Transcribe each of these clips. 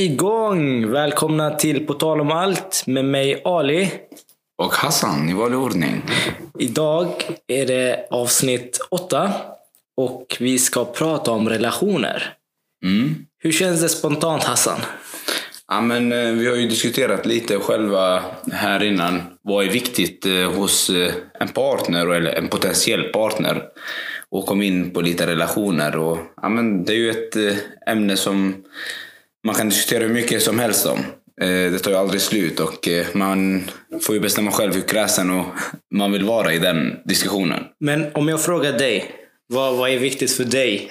Vi igång! Välkomna till På tal om allt med mig Ali. Och Hassan i vanlig ordning. Idag är det avsnitt åtta och vi ska prata om relationer. Mm. Hur känns det spontant Hassan? Ja, men, eh, vi har ju diskuterat lite själva här innan. Vad är viktigt eh, hos eh, en partner eller en potentiell partner? Och kom in på lite relationer. Och, ja, men, det är ju ett ämne som man kan diskutera hur mycket som helst om. Eh, Det tar ju aldrig slut och eh, man får ju bestämma själv hur kräsen och man vill vara i den diskussionen. Men om jag frågar dig, vad, vad är viktigt för dig?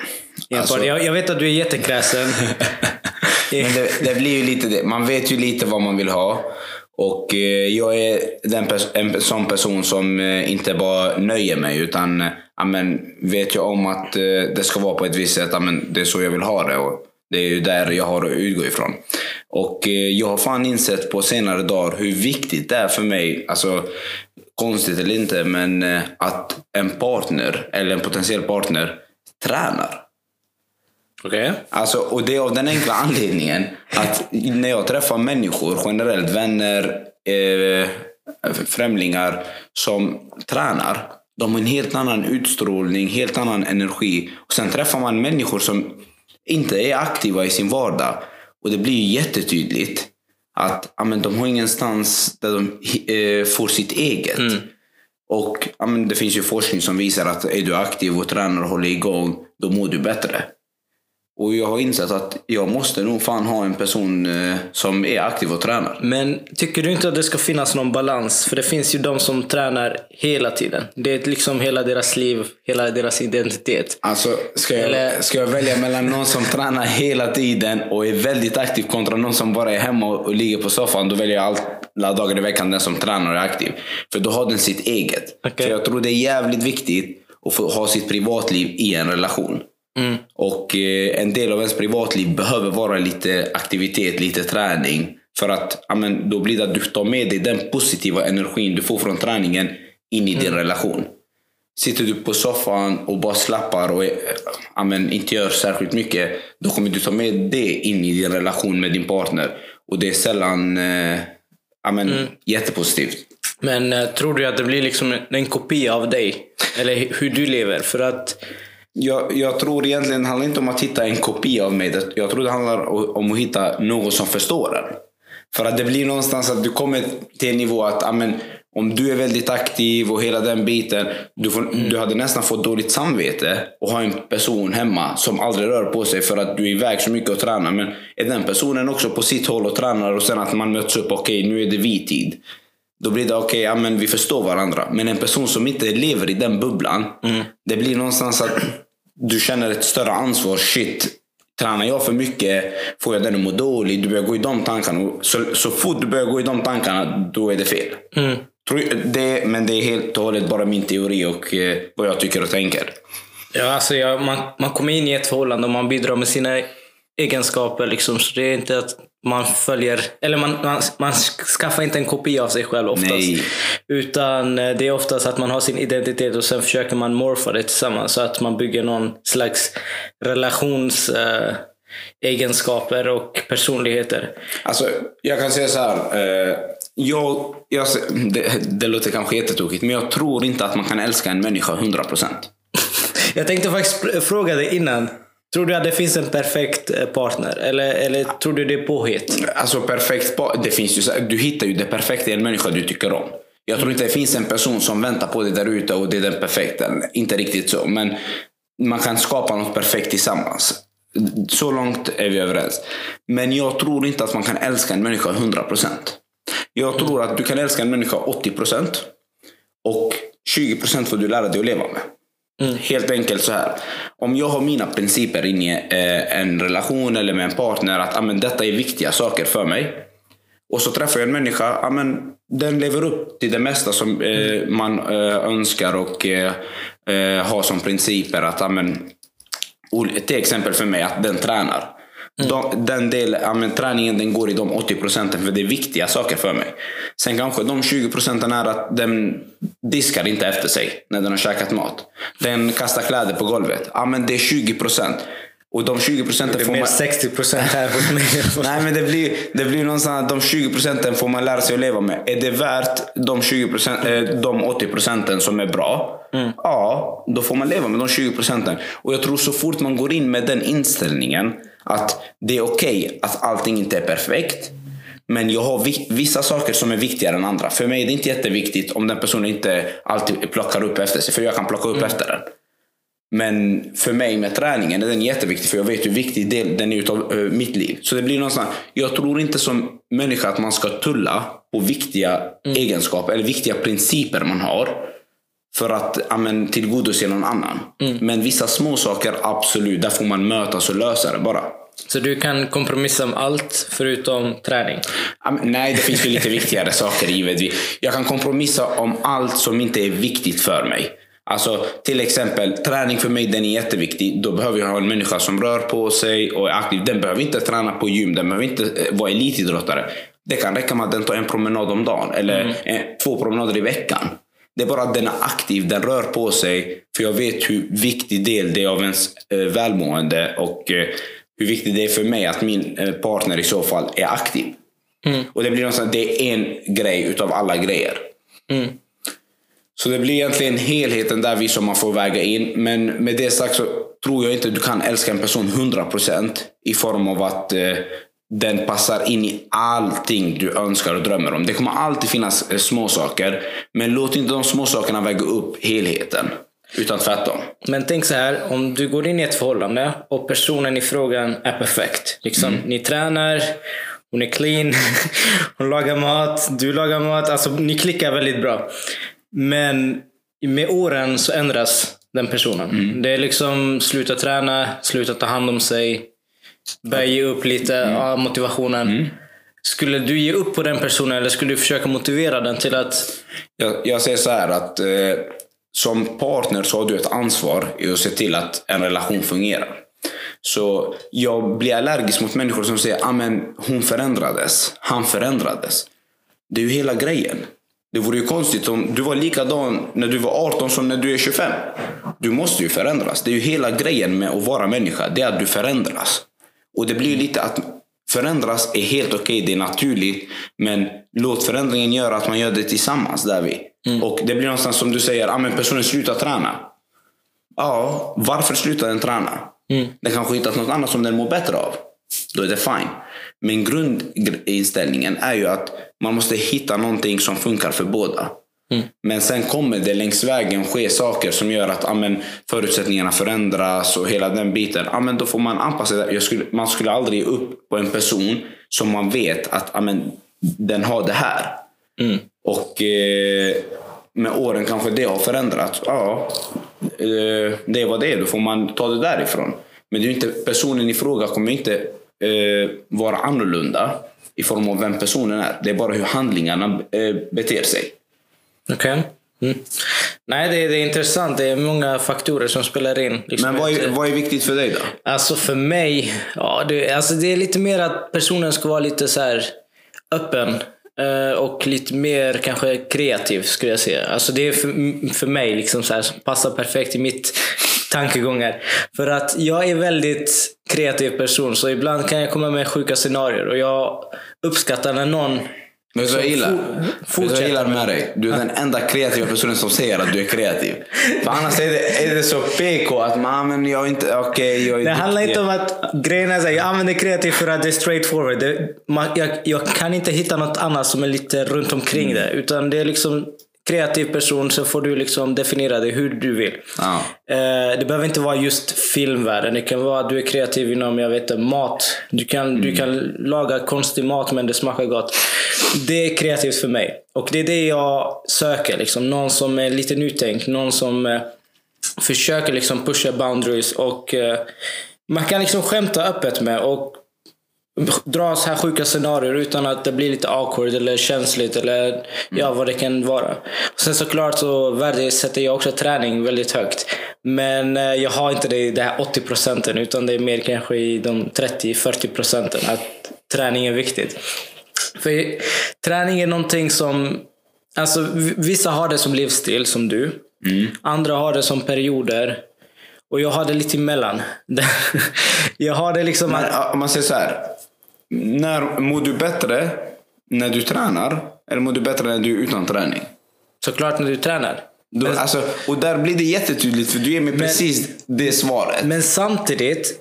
Alltså- jag, jag vet att du är jättekräsen. Men det, det blir ju lite det. Man vet ju lite vad man vill ha. Och eh, jag är den pers- en sån person som inte bara nöjer mig utan eh, ja, men, vet jag om att det ska vara på ett visst sätt, ja, men, det är så jag vill ha det. Och det är ju där jag har att utgå ifrån. Och eh, jag har fan insett på senare dagar hur viktigt det är för mig, alltså konstigt eller inte, men eh, att en partner eller en potentiell partner tränar. Okej. Alltså, och det är av den enkla anledningen att när jag träffar människor, generellt vänner, eh, främlingar som tränar. De har en helt annan utstrålning, helt annan energi. Och Sen träffar man människor som inte är aktiva i sin vardag. Och det blir ju jättetydligt att ja, men de har ingenstans där de eh, får sitt eget. Och ja, men Det finns ju forskning som visar att är du aktiv och tränar och håller igång, då mår du bättre. Och jag har insett att jag måste nog fan ha en person eh, som är aktiv och tränar. Men tycker du inte att det ska finnas någon balans? För det finns ju de som tränar hela tiden. Det är liksom hela deras liv, hela deras identitet. Alltså, ska jag, Eller- ska jag välja mellan någon som tränar hela tiden och är väldigt aktiv kontra någon som bara är hemma och, och ligger på soffan, då väljer jag alla dagar i veckan den som tränar och är aktiv. För då har den sitt eget. Okej. För jag tror det är jävligt viktigt att få ha sitt privatliv i en relation. Mm. Och eh, en del av ens privatliv behöver vara lite aktivitet, lite träning. För att ja, men, då blir det att du tar med dig den positiva energin du får från träningen in i din relation. Sitter du på soffan och bara slappar och eh, ja, men, inte gör särskilt mycket, då kommer du ta med det in i din relation med din partner. Och det är sällan eh, ja, men, jättepositivt. Men eh, tror du att det blir liksom en kopia av dig? Eller hur du lever? För att Jag, jag tror egentligen det handlar inte om att hitta en kopia av mig. Jag tror det handlar om att hitta någon som förstår en. För att det blir någonstans att du kommer till en nivå att amen, om du är väldigt aktiv och hela den biten. Du, får, du hade nästan fått dåligt samvete och ha en person hemma som aldrig rör på sig för att du är iväg så mycket och tränar. Men är den personen också på sitt håll och tränar och sen att man möts upp, okej nu är det vi tid. Då blir det okej, ja, men vi förstår varandra. Men en person som inte lever i den bubblan. Det blir någonstans att du känner ett större ansvar. Shit, tränar jag för mycket får jag den att må dåligt. Du börjar gå i de tankarna. Så, så fort du börjar gå i de tankarna, då är det fel. Tror, det, men det är helt och hållet bara min teori och eh, vad jag tycker och tänker. ja, alltså, jag, man, man kommer in i ett förhållande och man bidrar med sina egenskaper. Liksom, så det är inte att man följer, eller man, man, man skaffar inte en kopia av sig själv oftast. Nej. Utan eh, det är oftast att man har sin identitet och sen försöker man morfa det tillsammans. Så att man bygger någon slags relations eh, egenskaper och personligheter. Alltså, jag kan säga så här. Eh, jag, jag, det, det låter kanske jättetokigt, men jag tror inte att man kan älska en människa 100%. Jag tänkte faktiskt fråga dig innan. Tror du att det finns en perfekt eh, partner? Eller, eller tror du det är påhitt? Alltså perfekt, det finns ju, du hittar ju det perfekta i en människa du tycker om. Jag tror inte det finns en person som väntar på dig där ute och det är den perfekta. Inte riktigt så, men man kan skapa något perfekt tillsammans. Så långt är vi överens. Men jag tror inte att man kan älska en människa 100%. Jag tror att du kan älska en människa 80% och 20% får du lära dig att leva med. Helt enkelt så här. Om jag har mina principer in i eh, en relation eller med en partner att ah, men, detta är viktiga saker för mig. Och så träffar jag en människa, ah, men, den lever upp till det mesta som eh, man eh, önskar och eh, eh, har som principer. att ah, men, ol- Till exempel för mig att den tränar. De, den del, ja, men, träningen den går i de 80 procenten för det är viktiga saker för mig. Sen kanske de 20 procenten är att den diskar inte efter sig när den har käkat mat. Den kastar kläder på golvet. Ja, men det är 20 procent. Och de 20 procenten får man... 60 procent här hos mig. Nej men det blir, det blir någonstans att de 20 procenten får man lära sig att leva med. Är det värt de, 20 procent, eh, de 80 procenten som är bra? Ja, då får man leva med de 20 procenten. Och jag tror så fort man går in med den inställningen att det är okej att allting inte är perfekt. Men jag har vi- vissa saker som är viktigare än andra. För mig är det inte jätteviktigt om den personen inte alltid plockar upp efter sig. För jag kan plocka upp efter den. Men för mig med träningen är den jätteviktig för jag vet hur viktig del den är utav eh, mitt liv. Så det blir någonstans, jag tror inte som människa att man ska tulla på viktiga egenskaper eller viktiga principer man har. För att ja, men, tillgodose någon annan. Men vissa små saker, absolut, där får man mötas och lösa det bara. Så du kan kompromissa om allt förutom träning? Ja, men Nej, det finns ju lite viktigare saker givetvis. Jag kan kompromissa om allt som inte är viktigt för mig. Alltså till exempel träning för mig den är jätteviktig. Då behöver jag ha en människa som rör på sig och är aktiv. Den behöver inte träna på gym, den behöver inte eh, vara elitidrottare. Det kan räcka med att den tar en promenad om dagen eller eh, två promenader i veckan. Det är bara att den är aktiv, den rör på sig. För jag vet hur viktig del det är av ens eh, välmående och eh, hur viktigt det är för mig att min eh, partner i så fall är aktiv. Och det blir någonstans, det är en grej utav alla grejer. Så det blir egentligen helheten där vi som man får väga in. Men med det sagt så tror jag inte du kan älska en person 100% i form av att eh, den passar in i allting du önskar och drömmer om. Det kommer alltid finnas eh, små saker Men låt inte de små sakerna väga upp helheten. Utan tvärtom. Men tänk så här, om du går in i ett förhållande och personen i frågan är perfekt. Liksom, Ni tränar, hon är clean, hon lagar mat, du lagar mat. Alltså ni klickar väldigt bra. Men med åren så ändras den personen. Det är liksom sluta träna, sluta ta hand om sig, börja ge upp lite av motivationen. Skulle du ge upp på den personen eller skulle du försöka motivera den till att Jag, jag säger så här att eh, som partner så har du ett ansvar i att se till att en relation fungerar. Så jag blir allergisk mot människor som säger att hon förändrades, han förändrades. Det är ju hela grejen. Det vore ju konstigt om du var likadan när du var 18 som när du är 25. Du måste ju förändras. Det är ju hela grejen med att vara människa. Det är att du förändras. Och det blir lite att förändras är helt okej, det är naturligt. Men låt förändringen göra att man gör det tillsammans där vi. Och det blir någonstans som du säger, ah, men personen slutar träna. Ja, varför slutar den träna? Den kanske hittat något annat som den mår bättre av. Då är det fine. Men grundinställningen är ju att man måste hitta någonting som funkar för båda. Men sen kommer det längs vägen ske saker som gör att amen, förutsättningarna förändras och hela den biten. Amen, då får man anpassa sig. Skulle, man skulle aldrig ge upp på en person som man vet att amen, den har det här. Och eh, med åren kanske det har förändrats. Ja, eh, det vad det. Då får man ta det därifrån. Men det är inte, personen i fråga kommer inte eh, vara annorlunda i form av vem personen är. Det är bara hur handlingarna eh, beter sig. Okej. Mm. Nej, det, det är intressant. Det är många faktorer som spelar in. Liksom Men vad är, vad är viktigt för dig då? Alltså för mig, ja, det, alltså det är lite mer att personen ska vara lite så här öppen. eh, Och lite mer kanske kreativ skulle jag säga. Alltså det är för, för mig liksom så här, som passar perfekt i mitt tankegångar. För att jag är väldigt kreativ person så ibland kan jag komma med sjuka scenarier och jag uppskattar när någon Men vet du vad jag gillar? Vet jag gillar med- dig? Du är den enda kreativa personen som säger att du är kreativ. För annars är det, är det så PK att man, men jag är inte, okej, jag är Det handlar inte om att grejen är så här, jag använder kreativ för att det är straight forward. Det, man, jag, jag kan inte hitta något annat som är lite runt omkring det. Utan det är liksom kreativ person så får du liksom definiera det hur du vill. Ja. Eh, det behöver inte vara just filmvärlden. Det kan vara att du är kreativ inom jag vet mat. Du kan, du kan laga konstig mat men det smakar gott. Det är kreativt för mig. Och det är det jag söker. Liksom. Någon som är lite nytänkt. Någon som eh, försöker liksom pusha boundaries. Och eh, Man kan liksom skämta öppet med och dra så här sjuka scenarier utan att det blir lite awkward eller känsligt eller ja, vad det kan vara. Och sen såklart så värdesätter jag också träning väldigt högt. Men eh, jag har inte det i de här 80 procenten utan det är mer kanske i de 30-40 procenten att träning är viktigt. För träning är någonting som, alltså vissa har det som livsstil som du. Andra har det som perioder. Och jag har det lite emellan. jag har det liksom... Men, att- om man säger så här. När mår du bättre när du tränar? Eller mår du bättre när du är utan träning? Såklart när du tränar. Då, alltså, och där blir det jättetydligt för du ger mig precis det svaret. Men samtidigt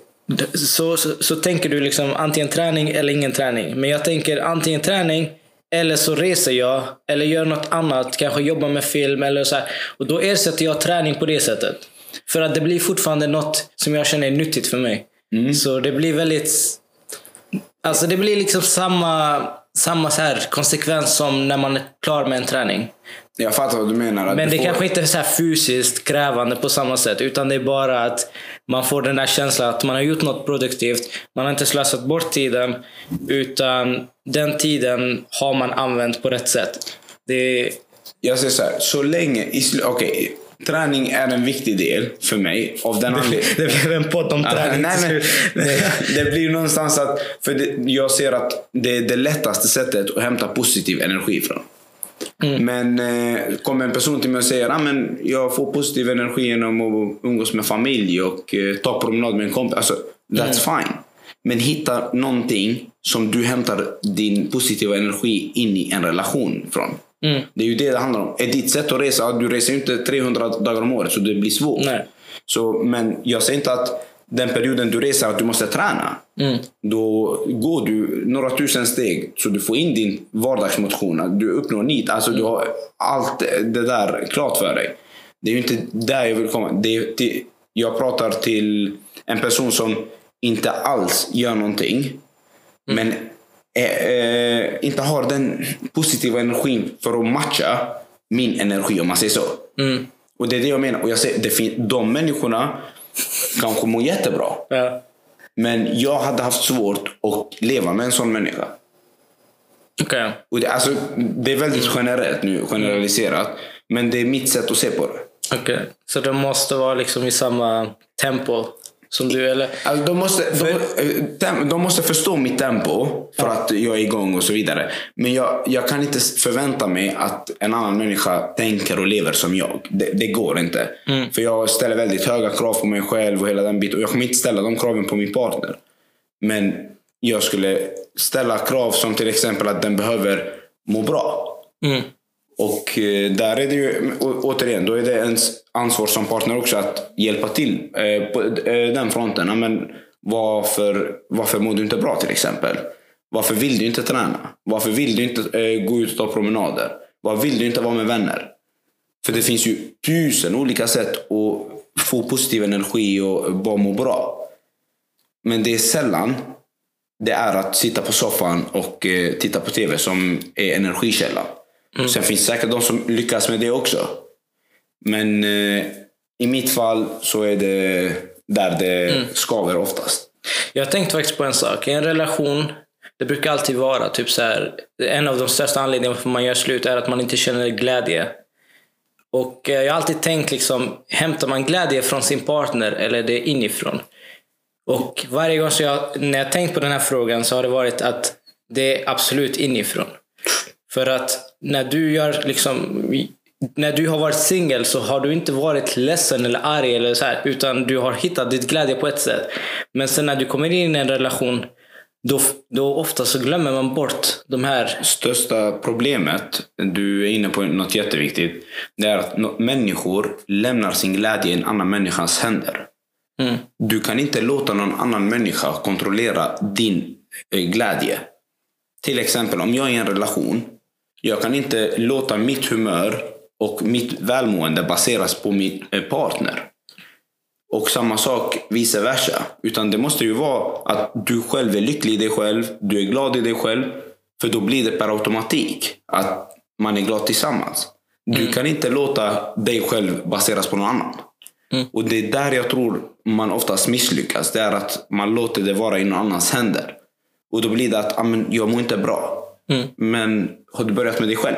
så, så, så tänker du liksom antingen träning eller ingen träning. Men jag tänker antingen träning eller så reser jag eller gör något annat. Kanske jobbar med film eller så här. Och då ersätter jag träning på det sättet. För att det blir fortfarande något som jag känner är nyttigt för mig. Så det blir väldigt... Alltså det blir liksom samma, samma så här konsekvens som när man är klar med en träning. Jag fattar vad du menar. Att Men du det får, kanske inte är så här fysiskt krävande på samma sätt. Utan det är bara att man får den där känslan att man har gjort något produktivt. Man har inte slösat bort tiden. Utan den tiden har man använt på rätt sätt. Det, Jag säger så här. Så länge... Okej. Träning är en viktig del för mig. Av den det blev en podd om träning nej, men, det, det blir någonstans att... För det, jag ser att det är det lättaste sättet att hämta positiv energi från. Mm. Men eh, kommer en person till mig och säger att men jag får positiv energi genom att umgås med familj och eh, ta promenad med en kompis. Alltså, that's Mm. fine. Men hitta någonting som du hämtar din positiva energi in i en relation från. Mm. Det är ju det det handlar om. Är ditt sätt att resa, du reser ju inte 300 dagar om året så det blir svårt. Nej. Så, men jag säger inte att den perioden du reser att du måste träna. Mm. Då går du några tusen steg så du får in din vardagsmotion. Du uppnår nit. Alltså du har allt det där klart för dig. Det är ju inte där jag vill komma. Det är till, jag pratar till en person som inte alls gör någonting. Men eh, eh, inte har den positiva energin för att matcha min energi om man säger så. Mm. Och det är det jag menar. Och jag säger, det fin- de människorna kanske mår jättebra. Ja. Men jag hade haft svårt att leva med en sån människa. Okej. Och det, alltså, det är väldigt generellt nu, generaliserat. Men det är mitt sätt att se på det. Okej. Så det måste vara liksom i samma tempo som du, eller? Alltså, de, måste, för, eh, de måste förstå mitt tempo för att jag är igång och så vidare. Men jag, jag kan inte förvänta mig att en annan människa tänker och lever som jag. Det, det går inte. För jag ställer väldigt höga krav på mig själv och hela den biten. Och jag kommer inte ställa de kraven på min partner. Men jag skulle ställa krav som till exempel att den behöver må bra. Mm. Och eh, där är det ju, återigen, då är det ens ansvar som partner också att hjälpa till eh, på eh, den fronten. Men varför, varför mår du inte bra till exempel? Varför vill du inte träna? Varför vill du inte gå ut och ta promenader? Varför vill du inte vara med vänner? För det finns ju tusen olika sätt att få positiv energi och bara må bra. Men det är sällan det är att sitta på soffan och titta på tv som är energikälla. Sen finns det säkert de som lyckas med det också. Men eh, i mitt fall så är det där det skaver oftast. Jag har tänkt faktiskt på en sak. I en relation, det brukar alltid vara typ så här. En av de största anledningarna varför man gör slut är att man inte känner glädje. Och eh, jag har alltid tänkt liksom, hämtar man glädje från sin partner eller är det inifrån? Och varje gång jag, när jag tänkt på den här frågan så har det varit att det är absolut inifrån. För att när du gör liksom när du har varit singel så har du inte varit ledsen eller arg eller så här, utan du har hittat ditt glädje på ett sätt. Men sen när du kommer in i en relation då, då ofta så glömmer man bort de här... Största problemet, du är inne på något jätteviktigt, det är att människor lämnar sin glädje i en annan människas händer. Mm. Du kan inte låta någon annan människa kontrollera din eh, glädje. Till exempel om jag är i en relation. Jag kan inte låta mitt humör och mitt välmående baseras på min eh, partner. Och samma sak vice versa. Utan det måste ju vara att du själv är lycklig i dig själv. Du är glad i dig själv. För då blir det per automatik att man är glad tillsammans. Du kan inte låta dig själv baseras på någon annan. Och det är där jag tror man oftast misslyckas. Det är att man låter det vara i någon annans händer. Och då blir det att ah, jag mår inte bra. Mm. Men har du börjat med dig själv?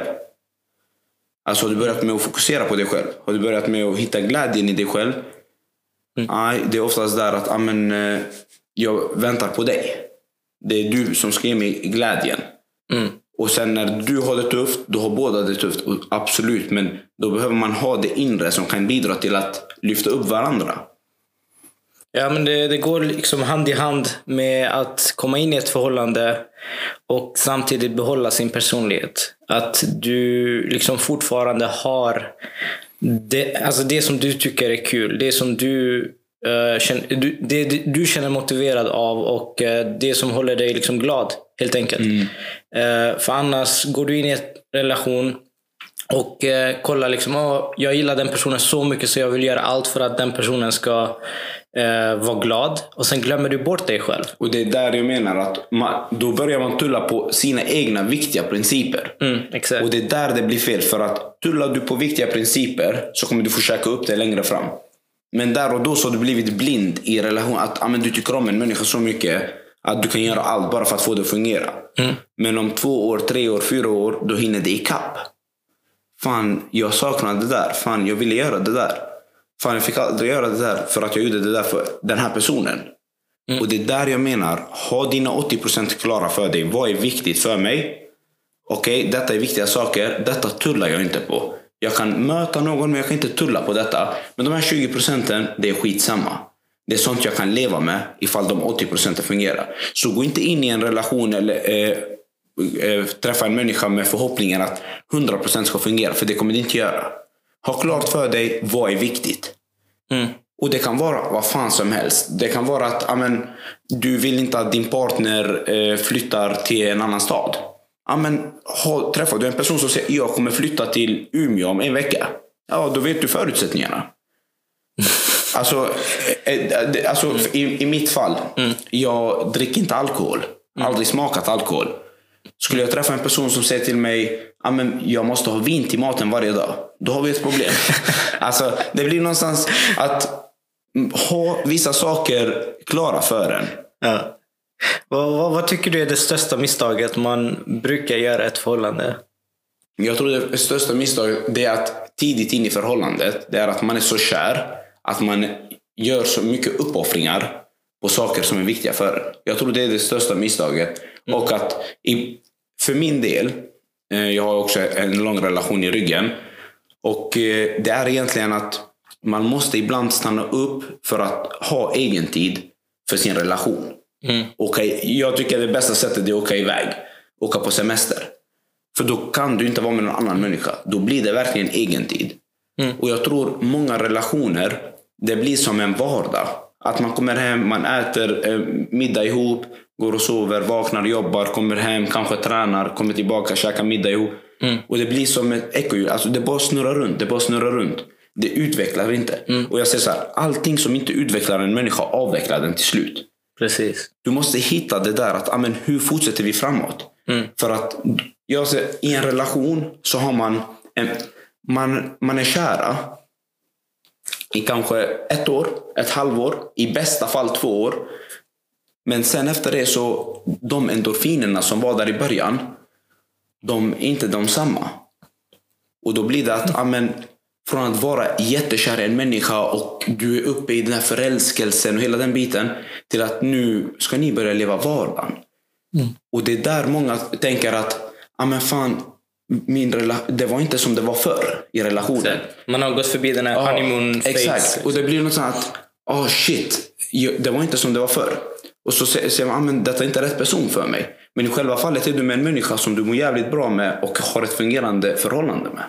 Alltså har du börjat med att fokusera på dig själv? Har du börjat med att hitta glädjen i dig själv? Nej, det är oftast där att ah, men, eh, jag väntar på dig. Det är du som ska ge mig glädjen. Mm. Och sen när du har det tufft, då har båda det tufft. Absolut, men då behöver man ha det inre som kan bidra till att lyfta upp varandra. Ja, men det, det går liksom hand i hand med att komma in i ett förhållande och samtidigt behålla sin personlighet. Att du liksom fortfarande har det, alltså det som du tycker är kul. Det som du, uh, känner, du, det, du känner motiverad av och uh, det som håller dig liksom glad. Helt enkelt. Mm. Uh, för annars går du in i en relation och eh, kolla liksom, oh, jag gillar den personen så mycket så jag vill göra allt för att den personen ska eh, vara glad. Och sen glömmer du bort dig själv. Och det är där jag menar att man, då börjar man tulla på sina egna viktiga principer. Mm, exakt. Och det är där det blir fel. För att tullar du på viktiga principer så kommer du få käka upp det längre fram. Men där och då så har du blivit blind i relation. Att ah, men du tycker om en människa så mycket att du kan göra allt bara för att få det att fungera. Mm. Men om två år, tre år, fyra år, då hinner det ikapp. Fan, jag saknade det där. Fan, jag ville göra det där. Fan, jag fick aldrig göra det där för att jag gjorde det där för den här personen. Mm. Och det är där jag menar, ha dina 80% klara för dig. Vad är viktigt för mig? Okej, okay, detta är viktiga saker. Detta tullar jag inte på. Jag kan möta någon men jag kan inte tulla på detta. Men de här 20 procenten, det är skitsamma. Det är sånt jag kan leva med ifall de 80 procenten fungerar. Så gå inte in i en relation eller eh, Eh, träffa en människa med förhoppningen att 100% ska fungera. För det kommer det inte göra. Ha klart för dig vad är viktigt. Mm. Och det kan vara vad fan som helst. Det kan vara att amen, du vill inte att din partner eh, flyttar till en annan stad. Amen, ha, träffar du en person som säger jag kommer flytta till Umeå om en vecka. Ja, då vet du förutsättningarna. alltså, eh, eh alltså i, i mitt fall. Mm. Jag dricker inte alkohol. Mm. Aldrig smakat alkohol. Skulle jag träffa en person som säger till mig att jag måste ha vin till maten varje dag. Då har vi ett problem. alltså, det blir någonstans att ha vissa saker klara för en. Ja. Vad, vad, vad, tycker du är det största misstaget man brukar göra i ett förhållande? Jag tror det största misstaget det är att tidigt in i förhållandet, det är att man är så kär att man gör så mycket uppoffringar på saker som är viktiga för en. Jag tror det är det största misstaget. Mm. Och att i, för min del, eh, jag har också en lång relation i ryggen. Och eh, det är egentligen att man måste ibland stanna upp för att ha egen tid för sin relation. Mm. Okay, jag tycker det bästa sättet är att åka iväg. Åka på semester. För då kan du inte vara med någon annan människa. Då blir det verkligen egen tid. Mm. Och jag tror många relationer, det blir som en vardag. Att man kommer hem, man äter eh, middag ihop, går och sover, vaknar, jobbar, kommer hem, kanske tränar, kommer tillbaka, käkar middag ihop. Mm. Och det blir som ett ekorrhjul. Alltså det bara snurrar runt. Det bara snurrar runt. Det utvecklar inte. Mm. Och jag säger så här, allting som inte utvecklar en människa avvecklar den till slut. Precis. Du måste hitta det där att, amen, hur fortsätter vi framåt? Mm. För att jag säger, i en relation så har man, en, man, man är kära i kanske ett år, ett halvår, i bästa fall två år. Men sen efter det så, de endorfinerna som var där i början, de är inte de samma. Och då blir det att, amen, från att vara jättekär i en människa och du är uppe i den här förälskelsen och hela den biten, till att nu ska ni börja leva vardagen. Mm. Och det är där många tänker att, amen fan, min det var inte som det var förr i relationen. Man har gått förbi den här honeymoon phase. Exakt. Och det blir något sånt att, oh shit, det var inte som det var förr. Och så säger man, ah, att detta är inte rätt person för mig. Men i själva fallet är du med en människa som du mår jävligt bra med och har ett fungerande förhållande med.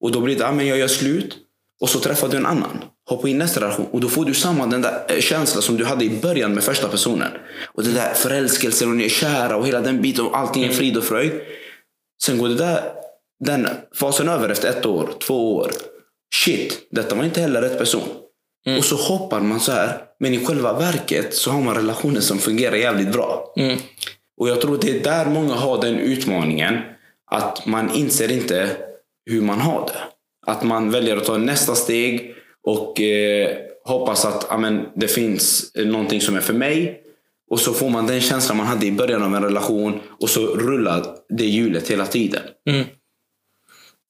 Och då blir det, ah, men jag gör slut. Och så träffar du en annan. Hoppar in i nästa relation. Och då får du samma den där eh, känslan som du hade i början med första personen. Och den där förälskelsen och ni är kära och hela den biten och allting är frid och fröjd. Sen går det där, den fasen över efter ett år, två år. Shit, detta var inte heller rätt person. Mm. Och så hoppar man så här. Men i själva verket så har man relationer som fungerar jävligt bra. Mm. Och jag tror det är där många har den utmaningen. Att man inser inte hur man har det. Att man väljer att ta nästa steg och eh, hoppas att amen, det finns någonting som är för mig. Och så får man den känslan man hade i början av en relation och så rullar det hjulet hela tiden. Mm.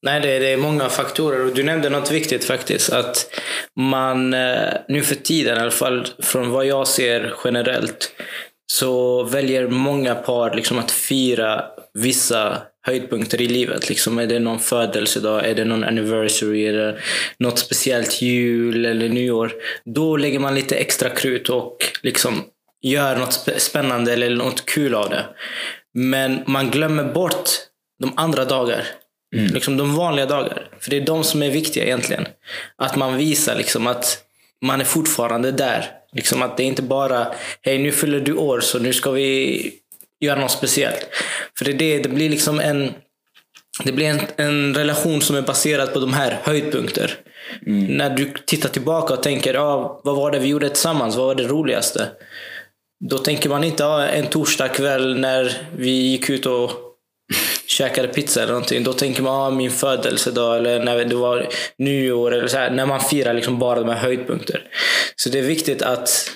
Nej, det är, det är många faktorer. Och du nämnde något viktigt faktiskt. Att man eh, nu för tiden, i alla fall från vad jag ser generellt, så väljer många par liksom att fira vissa höjdpunkter i livet. Liksom, är det någon födelsedag, är det någon anniversary, är det något speciellt jul eller nyår. Då lägger man lite extra krut och liksom gör något spännande eller något kul av det. Men man glömmer bort de andra dagar. Liksom de vanliga dagar. För det är de som är viktiga egentligen. Att man visar liksom att man är fortfarande där. Liksom att det är inte bara, hej nu fyller du år så nu ska vi göra något speciellt. För det, är det, det blir liksom en det blir en, en relation som är baserad på de här höjdpunkter. När du tittar tillbaka och tänker, ah, vad var det vi gjorde tillsammans? Vad var det roligaste? Då tänker man inte, ah, en torsdag kväll när vi gick ut och käkade pizza eller någonting. Då tänker man, ah, min födelsedag eller när det var nyår. Eller så här, när man firar liksom bara de här höjdpunkter. Så det är viktigt att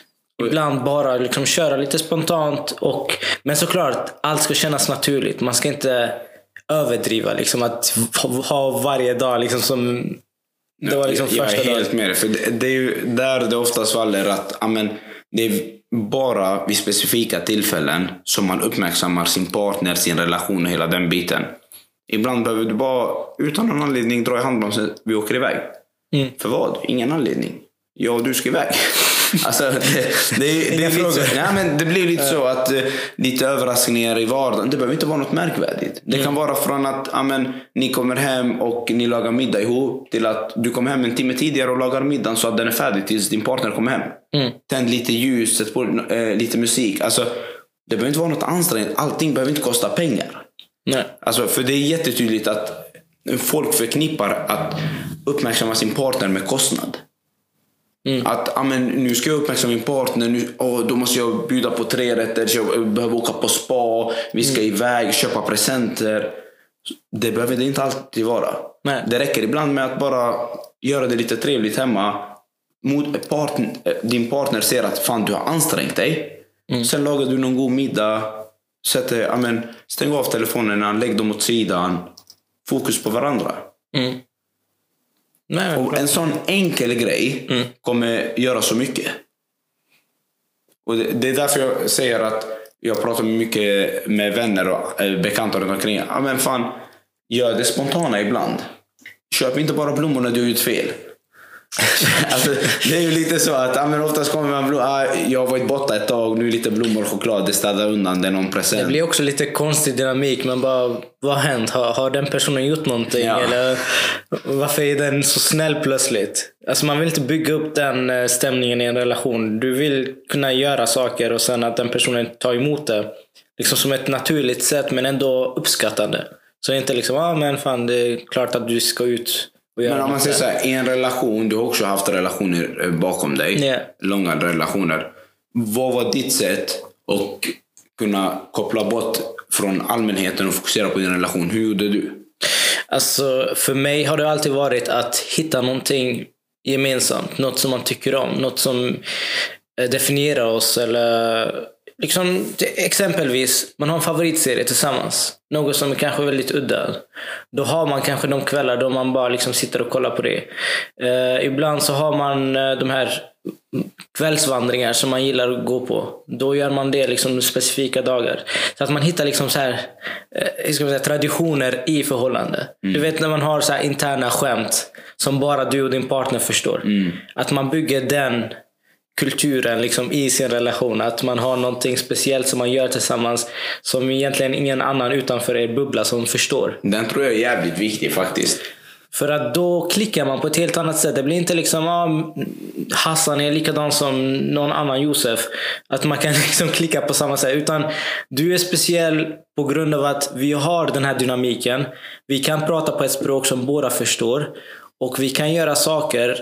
ibland bara liksom köra lite spontant. Och, men såklart, allt ska kännas naturligt. Man ska inte överdriva. Liksom, att ha varje dag liksom som det var liksom jag första är helt dagen. med dig. För det, det är ju där det oftast faller att amen, det är bara vid specifika tillfällen som man uppmärksammar sin partner, sin relation och hela den biten. Ibland behöver du bara utan någon anledning dra i handbromsen. Vi åker iväg. Mm. För vad? Ingen anledning. Ja, du ska iväg. Alltså, det, det, det, lite, så- nej, men det blir lite så att eh, lite överraskningar i vardagen. Det behöver inte vara något märkvärdigt. Det kan vara från att amen, ni kommer hem och ni lagar middag ihop till att du kommer hem en timme tidigare och lagar middagen så att den är färdig tills din partner kommer hem. Mm. Tänd lite ljus, sätt på eh, lite musik. Alltså, det behöver inte vara något ansträngt. Allting behöver inte kosta pengar. Nej. Alltså, för det är jättetydligt att folk förknippar att uppmärksamma sin partner med kostnad. Att ah, men, nu ska jag uppmärksamma min partner, nu, åh, då måste jag bjuda på tre rätter, jag behöver åka på spa, vi ska iväg, köpa presenter. Det behöver det inte alltid vara. Nej. Det räcker ibland med att bara göra det lite trevligt hemma. Mot partn- eh, din partner ser att fan du har ansträngt dig. Sen lagar du någon god middag. Sätter, ja, men, stäng av telefonerna, lägg dem åt sidan. Fokus på varandra. Mm. Nej, Och en sån enkel grej kommer göra så mycket. Och det, det är därför jag säger att jag pratar mycket med vänner och eh, bekanta runt omkring. Ja, men fan, gör det spontana ibland. Köp inte bara blommor när du har gjort fel. alltså, det är ju lite så att ja, men oftast kommer man blom, ah, jag har varit borta ett tag, nu är lite blommor och choklad, det städar undan, det är någon Det present. blir också lite konstig dynamik. Man bara, vad har hänt? Har, har den personen gjort någonting? Ja. Eller varför är den så snäll plötsligt? Alltså man vill inte bygga upp den eh, stämningen i en relation. Du vill kunna göra saker och sen att den personen tar emot det. Liksom som ett naturligt sätt men ändå uppskattande. Så det inte liksom, ah, men fan det är klart att du ska ut Men om man säger där. så här, i en relation, du har också haft relationer eh, bakom dig. Ja. Långa relationer. Vad var ditt sätt att kunna koppla bort från allmänheten och fokusera på din relation? Hur gjorde du? Alltså, för mig har det alltid varit att hitta någonting gemensamt. Något som man tycker om. Något som eh, definierar oss. Eller liksom, exempelvis, man har en favoritserie tillsammans. Något som är kanske väldigt udda. Då har man kanske de kvällar då man bara liksom sitter och kollar på det. Eh, ibland så har man eh, de här kvällsvandringar som man gillar att gå på. Då gör man det liksom specifika dagar. Så att man hittar liksom så här, eh, säga, traditioner i förhållande. Du vet när man har så interna skämt som bara du och din partner förstår. Att man bygger den kulturen liksom i sin relation. Att man har någonting speciellt som man gör tillsammans som egentligen ingen annan utanför er bubbla som förstår. Den tror jag är jävligt viktig faktiskt. För att då klickar man på ett helt annat sätt. Det blir inte liksom ah, Hassan är likadan som någon annan Josef. Att man kan liksom klicka på samma sätt. Utan du är speciell på grund av att vi har den här dynamiken. Vi kan prata på ett språk som båda förstår. Och vi kan göra saker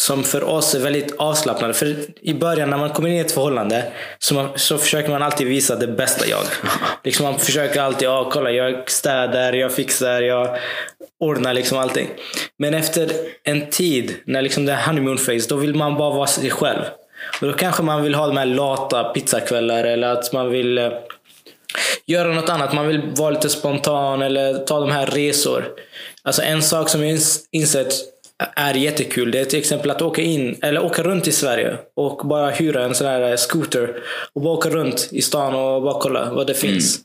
som för oss är väldigt avslappnade. För i början när man kommer in i ett förhållande så, man, så försöker man alltid visa det bästa jag. Liksom man försöker alltid, ja kolla jag städar, jag fixar, jag ordnar liksom allting. Men efter en tid, när liksom det är honeymoon phase, då vill man bara vara sig själv. Och då kanske man vill ha de här lata pizzakvällar eller att man vill eh, göra något annat. Man vill vara lite spontan eller ta de här resor. Alltså en sak som jag ins- insett är jättekul. Det är till exempel att åka in eller åka runt i Sverige och bara hyra en sån här scooter och bara åka runt i stan och bara kolla vad det finns.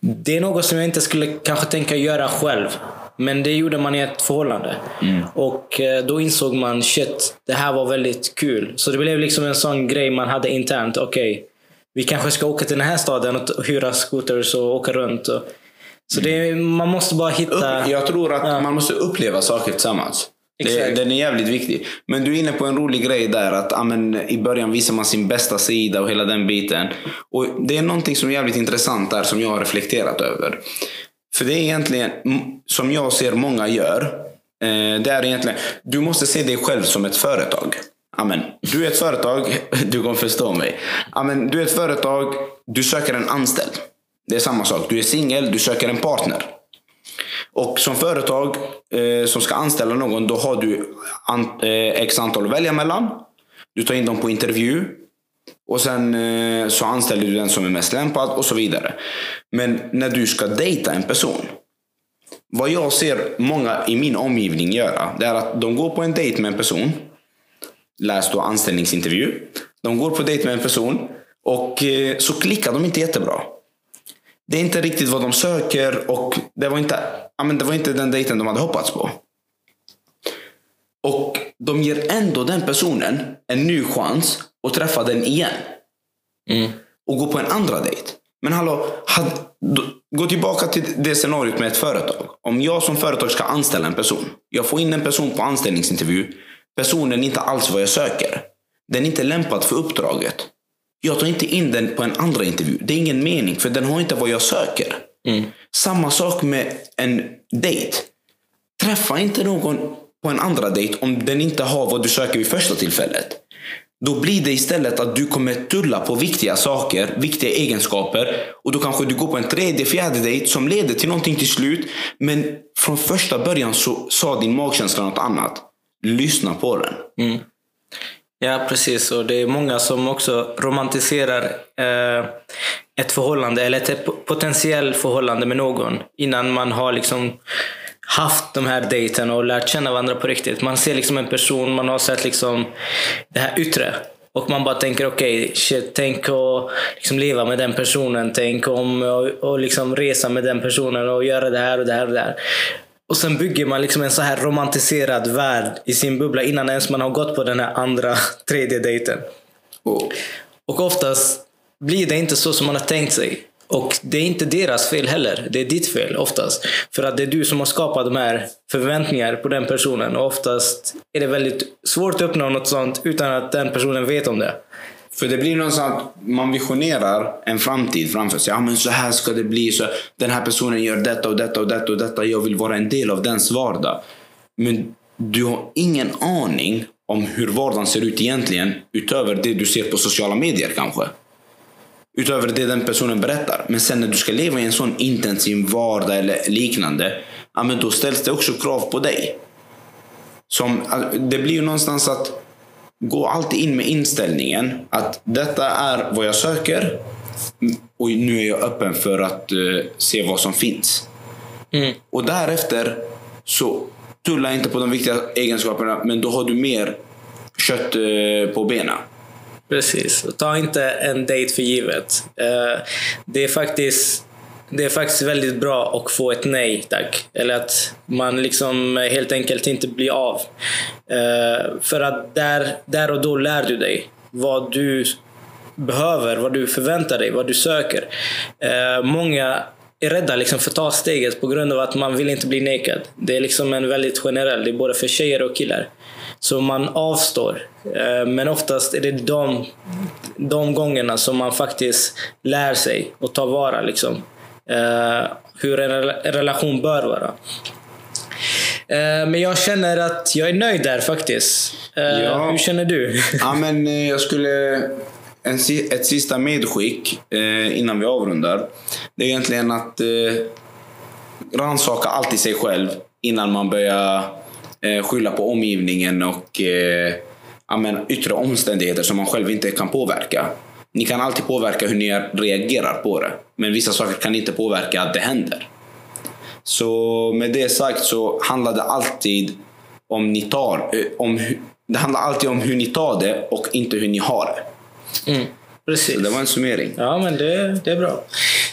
Det är något som jag inte skulle kanske tänka göra själv. Men det gjorde man i ett förhållande. Och eh, då insåg man, shit, det här var väldigt kul. Så det blev liksom en sån grej man hade internt. Okej, vi kanske ska åka till den här staden och hyra scooters och åka runt. Och, så det, är- man måste bara hitta... Jag tror att Ja. man måste uppleva saker tillsammans. Det, den är jävligt viktig. Men du är inne på en rolig grej där. att ja, men, I början visar man sin bästa sida och hela den biten. Och Det är någonting som är jävligt intressant där som jag har reflekterat över. För det är egentligen, som jag ser många gör. Eh, det är egentligen, du måste se dig själv som ett företag. Amen. Du är ett företag, du kommer förstå mig. Amen, du är ett företag, du söker en anställd. Det är samma sak. Du är singel, du söker en partner. Och som företag eh, som ska anställa någon, då har du an, eh, x antal att välja mellan. Du tar in dem på intervju. Och sen eh, så anställer du den som är mest lämpad och så vidare. Men när du ska dejta en person. Vad jag ser många i min omgivning göra, det är att de går på en dejt med en person. Läs då anställningsintervju. De går på dejt med en person och eh, så klickar de inte jättebra det är inte riktigt vad de söker och det var inte, ja, men det var inte den dejten de hade hoppats på. Och de ger ändå den personen en ny chans att träffa den igen. Och gå på en andra dejt. Men hallå, had, gå tillbaka till det scenariot med ett företag. Om jag som företag ska anställa en person. Jag får in en person på anställningsintervju. Personen är inte alls vad jag söker. Den är inte lämpad för uppdraget. Jag tar inte in den på en andra intervju. Det är ingen mening, för den har inte vad jag söker. Samma sak med en dejt. Träffa inte någon på en andra dejt om den inte har vad du söker vid första tillfället. Då blir det istället att du kommer tulla på viktiga saker, viktiga egenskaper. Och då kanske du går på en tredje, fjärde dejt som leder till någonting till slut. Men från första början så sa din magkänsla något annat. Lyssna på den. Ja, precis. Och det är många som också romantiserar eh, ett förhållande eller ett potentiellt förhållande med någon innan man har liksom haft de här dejterna och lärt känna varandra på riktigt. Man ser liksom en person, man har sett liksom det här yttre. Och man bara tänker, okej, shit, tänk att liksom leva med den personen. Tänk om och, och liksom resa med den personen och göra det här och det här och det här. Och sen bygger man liksom en så här romantiserad värld i sin bubbla innan ens man har gått på den här andra, tredje dejten. Och, Och oftast blir det inte så som man har tänkt sig. Och det är inte deras fel heller. Det är ditt fel oftast. För att det är du som har skapat de här förväntningarna på den personen. Och oftast är det väldigt svårt att uppnå något sånt utan att den personen vet om det. För det blir någonstans att man visionerar en framtid framför sig. Ja, men så här ska det bli. Så den här personen gör detta och detta och detta och detta. Jag vill vara en del av dens vardag. Men du har ingen aning om hur vardagen ser ut egentligen. Utöver det du ser på sociala medier kanske. Utöver det den personen berättar. Men sen när du ska leva i en sån intensiv vardag eller liknande. Ja, men då ställs det också krav på dig. Som, det blir ju någonstans att gå alltid in med inställningen att detta är vad jag söker och nu är jag öppen för att eh, se vad som finns. Och därefter så tulla inte på de viktiga egenskaperna men då har du mer kött eh, på benen. Precis. Ta inte en dejt för givet. Eh, Det är faktiskt det är faktiskt väldigt bra att få ett nej tack. Eller att man liksom helt enkelt inte blir av. Eh, för att där, där och då lär du dig vad du behöver, vad du förväntar dig, vad du söker. Eh, många är rädda liksom för att ta steget på grund av att man vill inte bli nekad. Det är liksom en väldigt generell, det är både för tjejer och killar. Så man avstår. Eh, men oftast är det de, de gångerna som man faktiskt lär sig och tar vara liksom, hur en rela- en relation bör vara. Eh, Men jag känner att jag är nöjd där faktiskt. Eh, Ja. Hur känner du? Ja, men eh, jag skulle... En, ett sista medskick eh, innan vi avrundar. Det är egentligen att eh, rannsaka alltid sig själv innan man börjar eh, skylla på omgivningen och eh, ja, men, yttre omständigheter som man själv inte kan påverka. Ni kan alltid påverka hur ni reagerar på det. Men vissa saker kan inte påverka att det händer. Så med det sagt så handlar det alltid om ni tar, eh, om, det handlar alltid om hur ni tar det och inte hur ni har det. Mm, precis. Så det var en summering. Ja, men det, det är bra.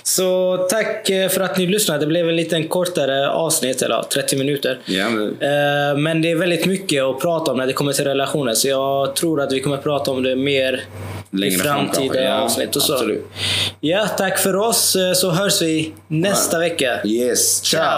Så tack eh, för att ni lyssnade. Det blev en lite kortare avsnitt, eller 30 minuter. Ja, men... Eh, men det är väldigt mycket att prata om när det kommer till relationer. Så jag tror att vi kommer prata om det mer längre I framtida fram, avsnitt och så. Ja, tack för oss eh, så hörs vi nästa ja. vecka. Yes. Ciao.